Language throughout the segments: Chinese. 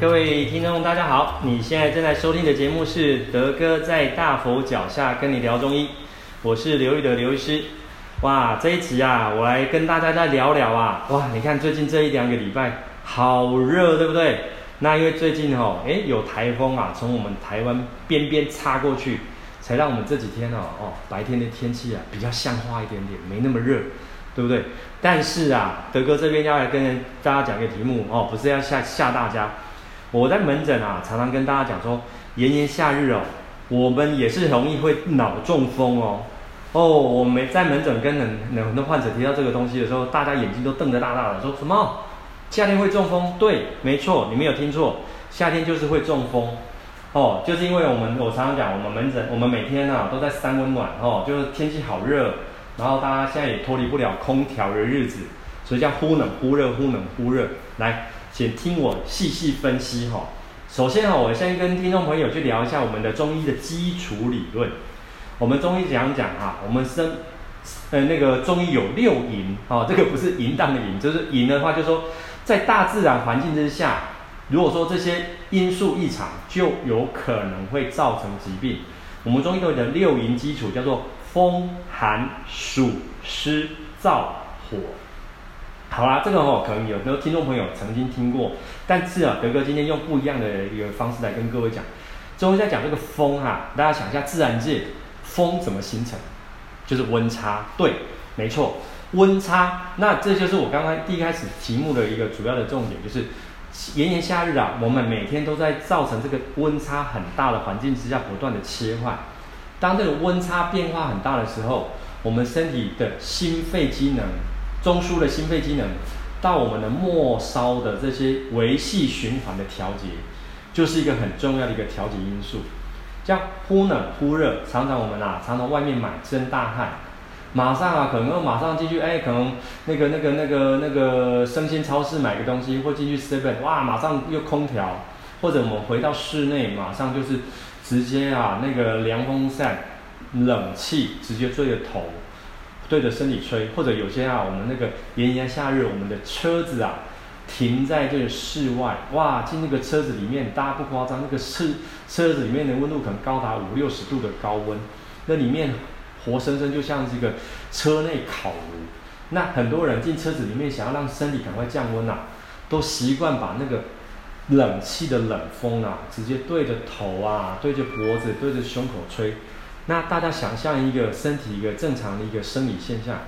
各位听众，大家好！你现在正在收听的节目是德哥在大佛脚下跟你聊中医，我是刘玉的刘医师。哇，这一集啊，我来跟大家再聊聊啊。哇，你看最近这一两个礼拜好热，对不对？那因为最近哦，诶，有台风啊，从我们台湾边边擦过去，才让我们这几天哦哦，白天的天气啊比较像话一点点，没那么热，对不对？但是啊，德哥这边要来跟大家讲一个题目哦，不是要吓吓大家。我在门诊啊，常常跟大家讲说，炎炎夏日哦，我们也是容易会脑中风哦。哦，我们在门诊跟很很多患者提到这个东西的时候，大家眼睛都瞪得大大的，说什么？夏天会中风？对，没错，你没有听错，夏天就是会中风。哦，就是因为我们我常常讲，我们门诊，我们每天啊都在三温暖哦，就是天气好热，然后大家现在也脱离不了空调的日子，所以叫忽冷忽热，忽冷忽热，来。请听我细细分析哈。首先哈，我先跟听众朋友去聊一下我们的中医的基础理论。我们中医讲讲哈，我们生呃那个中医有六淫啊，这个不是淫荡的淫，就是淫的话，就是说在大自然环境之下，如果说这些因素异常，就有可能会造成疾病。我们中医都有的六淫基础叫做风寒暑湿燥火。好啦，这个哦，可能有的听众朋友曾经听过，但是啊，德哥今天用不一样的一个方式来跟各位讲。中医在讲这个风哈、大家想一下，自然界风怎么形成？就是温差。对，没错，温差。那这就是我刚刚第一开始题目的一个主要的重点，就是炎炎夏日啊，我们每天都在造成这个温差很大的环境之下不断的切换。当这个温差变化很大的时候，我们身体的心肺机能。中枢的心肺机能，到我们的末梢的这些维系循环的调节，就是一个很重要的一个调节因素。像忽冷忽热，常常我们啊，常常外面买蒸大汗，马上啊，可能马上进去，哎，可能那个那个那个那个生鲜超市买个东西，或进去 seven，哇，马上又空调，或者我们回到室内，马上就是直接啊，那个凉风扇、冷气直接对着头。对着身体吹，或者有些啊，我们那个炎炎夏日，我们的车子啊停在这个室外，哇，进那个车子里面，大家不夸张，那个车车子里面的温度可能高达五六十度的高温，那里面活生生就像这个车内烤炉。那很多人进车子里面想要让身体赶快降温啊，都习惯把那个冷气的冷风啊，直接对着头啊，对着脖子，对着胸口吹。那大家想象一个身体一个正常的一个生理现象，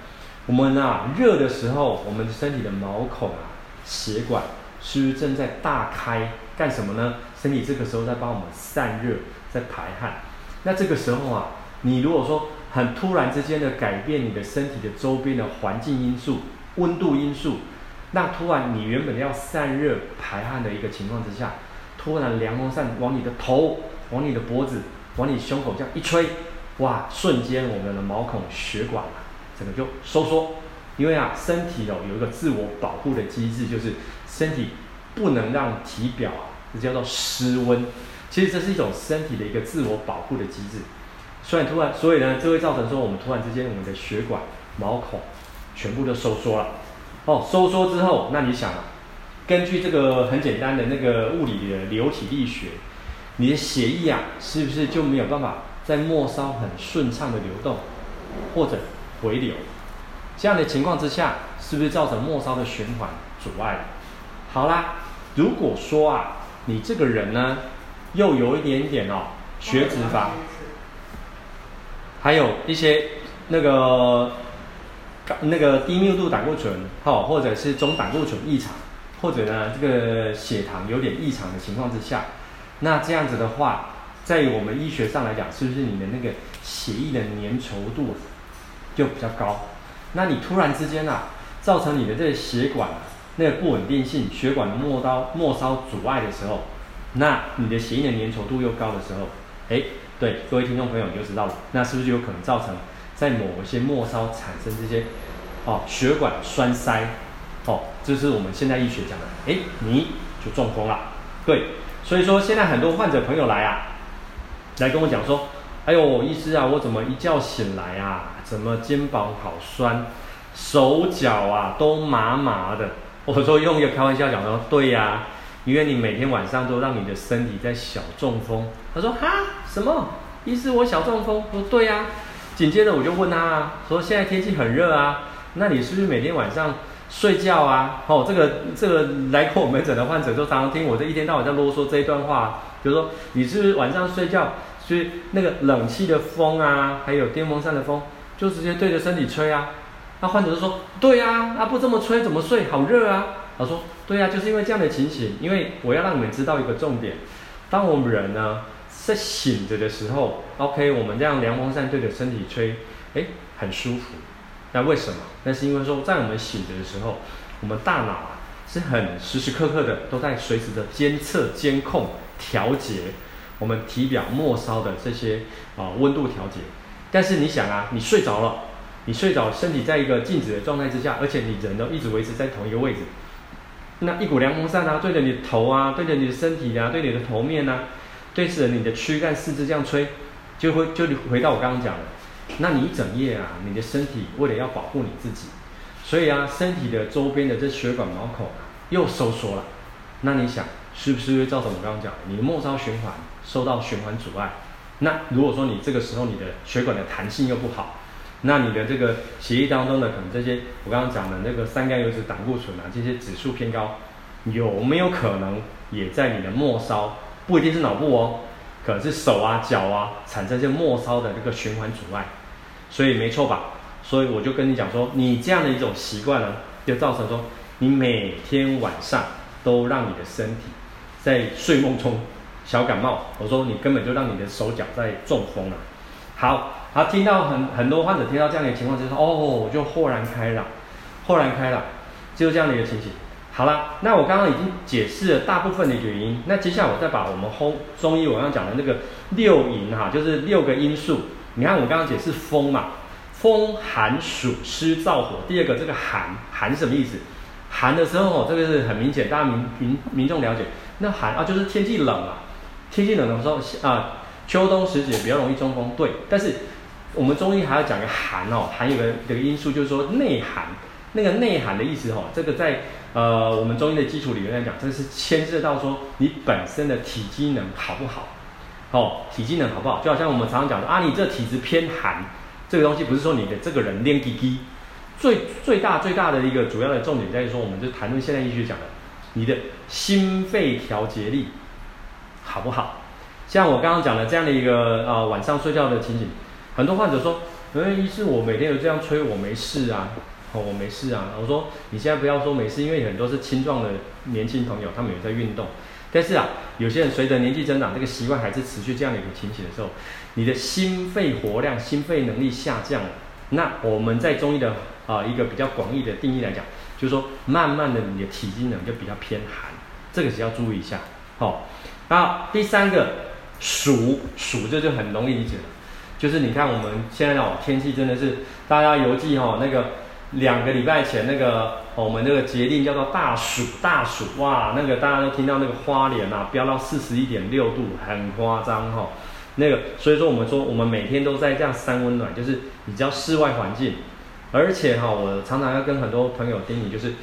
我们啊热的时候，我们身体的毛孔啊血管是不是正在大开？干什么呢？身体这个时候在帮我们散热，在排汗。那这个时候啊，你如果说很突然之间的改变你的身体的周边的环境因素、温度因素，那突然你原本要散热排汗的一个情况之下，突然凉风扇往你的头、往你的脖子、往你胸口这样一吹。哇！瞬间，我们的毛孔血管啊，整个就收缩，因为啊，身体哦有一个自我保护的机制，就是身体不能让体表啊，这叫做失温。其实这是一种身体的一个自我保护的机制。所以突然，所以呢，这会造成说，我们突然之间，我们的血管毛孔全部都收缩了。哦，收缩之后，那你想啊，根据这个很简单的那个物理的流体力学，你的血液啊，是不是就没有办法？在末梢很顺畅的流动，或者回流，这样的情况之下，是不是造成末梢的循环阻碍了？好啦，如果说啊，你这个人呢，又有一点点哦血脂肪，还有一些那个那个低密度胆固醇，哈，或者是中胆固醇异常，或者呢这个血糖有点异常的情况之下，那这样子的话。在我们医学上来讲，是不是你的那个血液的粘稠度就比较高？那你突然之间啊，造成你的这个血管那个不稳定性，血管末梢末梢阻碍的时候，那你的血液的粘稠度又高的时候，哎，对，各位听众朋友你就知道了，那是不是就有可能造成在某一些末梢产生这些哦血管栓塞？哦，这是我们现代医学讲的，哎，你就中风了。对，所以说现在很多患者朋友来啊。来跟我讲说，哎呦，医师啊，我怎么一觉醒来啊，怎么肩膀好酸，手脚啊都麻麻的。我说用一个开玩笑讲说，对呀、啊，因为你每天晚上都让你的身体在小中风。他说哈什么？医师我小中风？我说对呀、啊。紧接着我就问他啊，说现在天气很热啊，那你是不是每天晚上睡觉啊？哦，这个这个来过我门诊的患者都常常听我这一天到晚在啰嗦这一段话，就是说你是不是晚上睡觉，所以那个冷气的风啊，还有电风扇的风，就直接对着身体吹啊？那患者就说，对呀，啊不这么吹怎么睡？好热啊！他说，对呀，就是因为这样的情形，因为我要让你们知道一个重点，当我们人呢。在醒着的时候，OK，我们这样凉风扇对着身体吹，哎，很舒服。那为什么？那是因为说，在我们醒着的时候，我们大脑啊是很时时刻刻的都在随时的监测、监控、调节我们体表末梢的这些啊温度调节。但是你想啊，你睡着了，你睡着，身体在一个静止的状态之下，而且你人都一直维持在同一个位置，那一股凉风扇啊，对着你的头啊，对着你的身体啊，对你的头面啊。对着你的躯干四肢这样吹，就会就回到我刚刚讲的，那你一整夜啊，你的身体为了要保护你自己，所以啊，身体的周边的这血管毛孔又收缩了。那你想，是不是会造成我刚刚讲的，你的末梢循环受到循环阻碍？那如果说你这个时候你的血管的弹性又不好，那你的这个血液当中的可能这些我刚刚讲的那个三甘油酯胆固醇啊，这些指数偏高，有没有可能也在你的末梢？不一定是脑部哦，可能是手啊、脚啊产生一些末梢的这个循环阻碍，所以没错吧？所以我就跟你讲说，你这样的一种习惯呢，就造成说你每天晚上都让你的身体在睡梦中小感冒。我说你根本就让你的手脚在中风了。好，好，听到很很多患者听到这样的情况之后，哦，就豁然开朗，豁然开朗，就是这样的一个情形。好了，那我刚刚已经解释了大部分的原因，那接下来我再把我们中中医我刚刚讲的那个六淫哈，就是六个因素。你看我刚刚解释风嘛，风寒暑湿燥火。第二个这个寒寒什么意思？寒的时候，这个是很明显，大家民民民众了解。那寒啊，就是天气冷啊，天气冷的时候啊，秋冬时节比较容易中风。对，但是我们中医还要讲个寒哦，寒有个这个因素就是说内寒。那个内寒的意思哦，这个在呃我们中医的基础理论来讲，这是牵涉到说你本身的体机能好不好，哦，体机能好不好？就好像我们常常讲的啊，你这体质偏寒，这个东西不是说你的这个人练滴滴，最最大最大的一个主要的重点在于说，我们就谈论现代医学讲的，你的心肺调节力好不好？像我刚刚讲的这样的一个、呃、晚上睡觉的情景，很多患者说，嗯，医师我每天有这样吹，我没事啊。哦，我没事啊。我说你现在不要说没事，因为很多是青壮的年轻朋友，他们有在运动。但是啊，有些人随着年纪增长，这个习惯还是持续这样的一个情形的时候，你的心肺活量、心肺能力下降了。那我们在中医的啊、一个比较广义的定义来讲，就是说慢慢的你的体机能就比较偏寒，这个是要注意一下。好、哦，那第三个暑，暑这就很容易理解了，就是你看我们现在哦天气真的是大家犹记哦那个。两个礼拜前，那个、我们那个节令叫做大暑，大暑哇，那个大家都听到那个花莲啊，飙到四十一点六度，很夸张哈、那个所以说我们说我们每天都在这样三温暖，就是你知道室外环境，而且哈、我常常要跟很多朋友叮咛，就是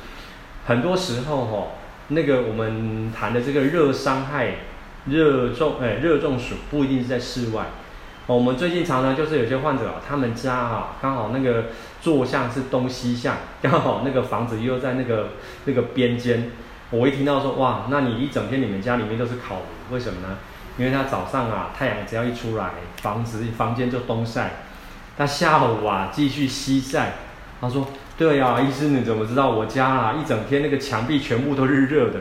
很多时候哈、那个我们谈的这个热伤害、热中哎热中暑不一定是在室外。我们最近常常就是有些患者啊，他们家啊刚好那个坐向是东西向，刚好那个房子又在那个那个边间。我一听到说哇，那你一整天你们家里面都是烤炉，为什么呢？因为他早上啊太阳只要一出来，房子房间就东晒，他下午啊继续西晒。他说对呀、啊，医师你怎么知道我家啊一整天那个墙壁全部都是热的？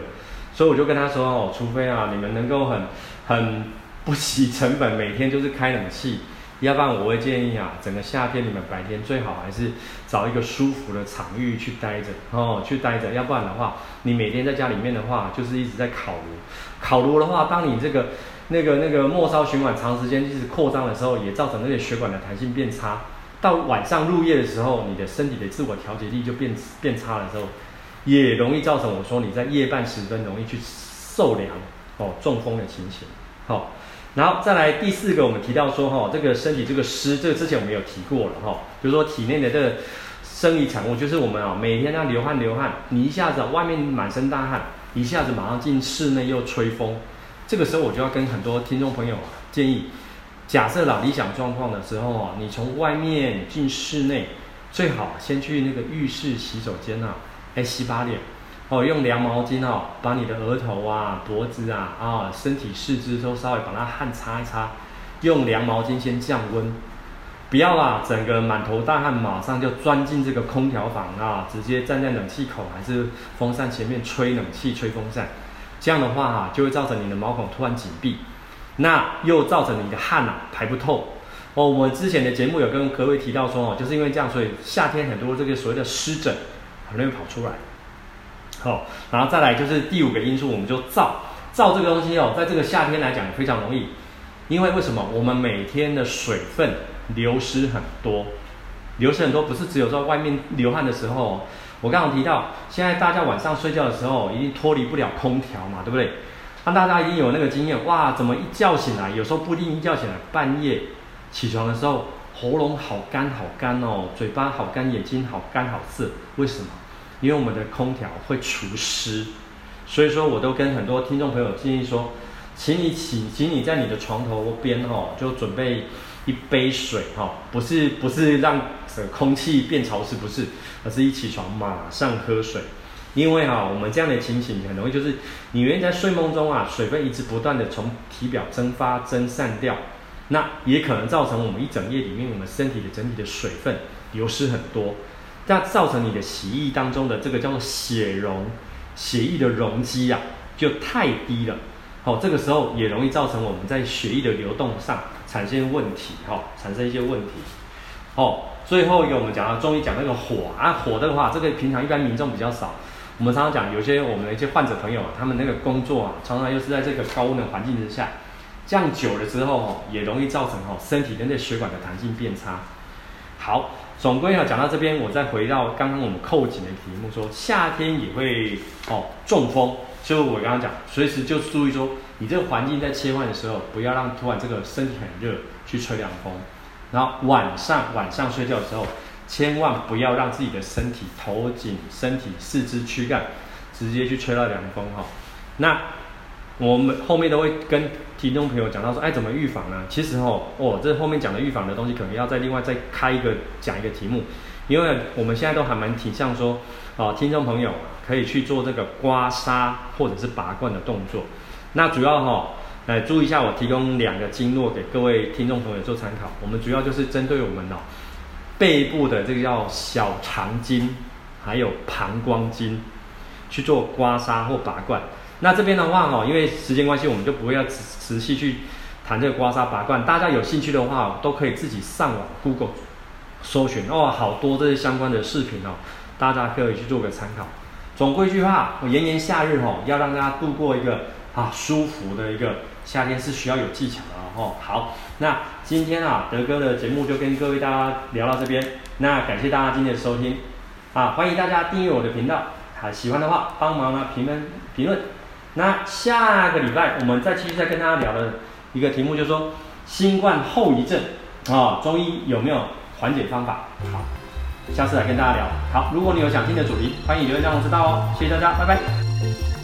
所以我就跟他说哦，除非啊你们能够很很。不惜成本，每天就是开冷气，要不然我会建议啊，整个夏天你们白天最好还是找一个舒服的场域去待着哦，去待着，要不然的话，你每天在家里面的话，就是一直在烤炉，烤炉的话，当你这个那个那个末梢循环长时间一直扩张的时候，也造成那个血管的弹性变差，到晚上入夜的时候，你的身体的自我调节力就变变差的时候，也容易造成我说你在夜半时分容易去受凉哦，中风的情形，好、然后再来第四个，我们提到说哈，这个身体这个湿，这个之前我们有提过了哈，就是说体内的这个生理产物，就是我们啊每天要流汗流汗，你一下子外面满身大汗，一下子马上进室内又吹风，这个时候我就要跟很多听众朋友建议，假设啦理想状况的时候啊，你从外面进室内，最好先去那个浴室洗手间啊，哎洗把脸，哦用凉毛巾哦，把你的额头啊、脖子啊、啊身体四肢都稍微把它汗擦一擦，用凉毛巾先降温。不要啦，整个满头大汗，马上就钻进这个空调房啊，直接站在冷气口还是风扇前面吹冷气、吹风扇，这样的话哈、就会造成你的毛孔突然紧闭，那又造成你的汗啊排不透。哦，我们之前的节目有跟各位提到说哦，就是因为这样，所以夏天很多这个所谓的湿疹很容易跑出来。好、然后再来就是第五个因素，我们就燥。燥这个东西哦，在这个夏天来讲非常容易，因为为什么？我们每天的水分。流失很多，流失很多，不是只有在外面流汗的时候。我刚刚提到，现在大家晚上睡觉的时候，已经脱离不了空调嘛，对不对？那大家已经有那个经验，哇，怎么一觉醒来，有时候不一定一觉醒来，半夜起床的时候，喉咙好干好干哦，嘴巴好干，眼睛好干好涩，为什么？因为我们的空调会除湿，所以说我都跟很多听众朋友建议说，请你起，请你在你的床头边哦，就准备。一杯水哈，不是不是让空气变潮湿，不是，而是一起床马上喝水，因为哈，我们这样的情形很容易就是，你原在睡梦中啊，水分一直不断的从体表蒸发蒸散掉，那也可能造成我们一整夜里面我们身体的整体的水分流失很多，那造成你的血液当中的这个叫做血容，血液的容积啊就太低了，好，这个时候也容易造成我们在血液的流动上。产生问题，哈，产生一些问题，哦，最后一个我们讲到中医讲那个火啊，火的话，这个平常一般民众比较少。我们常常讲，有些我们的一些患者朋友，他们那个工作啊，常常又是在这个高温的环境之下，这样久了之后，哈，也容易造成哈身体的那血管的弹性变差。好，总归要讲到这边，我再回到刚刚我们扣紧的题目，说夏天也会哦中风。就我刚刚讲，随时就注意说，你这个环境在切换的时候，不要让突然这个身体很热去吹凉风。然后晚上晚上睡觉的时候，千万不要让自己的身体头颈、身体四肢躯干直接去吹到凉风哈。那我们后面都会跟听众朋友讲到说，哎，怎么预防呢？其实哦，哦，这后面讲的预防的东西，可能要再另外再开一个讲一个题目，因为我们现在都还蛮倾向说，啊，听众朋友。可以去做这个刮痧或者是拔罐的动作。那主要哈、哦，来注意一下，我提供两个经络给各位听众朋友做参考。我们主要就是针对我们哦背部的这个叫小肠经，还有膀胱经去做刮痧或拔罐。那这边的话哈，因为时间关系，我们就不会要仔细去谈这个刮痧拔罐。大家有兴趣的话，都可以自己上网 Google 搜寻哦，好多这些相关的视频哦，大家可以去做个参考。总归一句话，我炎炎夏日吼，要让大家度过一个啊舒服的一个夏天是需要有技巧的哦。好，那今天啊德哥的节目就跟各位大家聊到这边，那感谢大家今天的收听啊，欢迎大家订阅我的频道，啊喜欢的话帮忙啊评论评论。那下个礼拜我们再继续再跟大家聊的一个题目就是说新冠后遗症啊，中医有没有缓解方法？好。下次来跟大家聊。好，如果你有想听的主题，欢迎留言让我知道哦。谢谢大家，拜拜。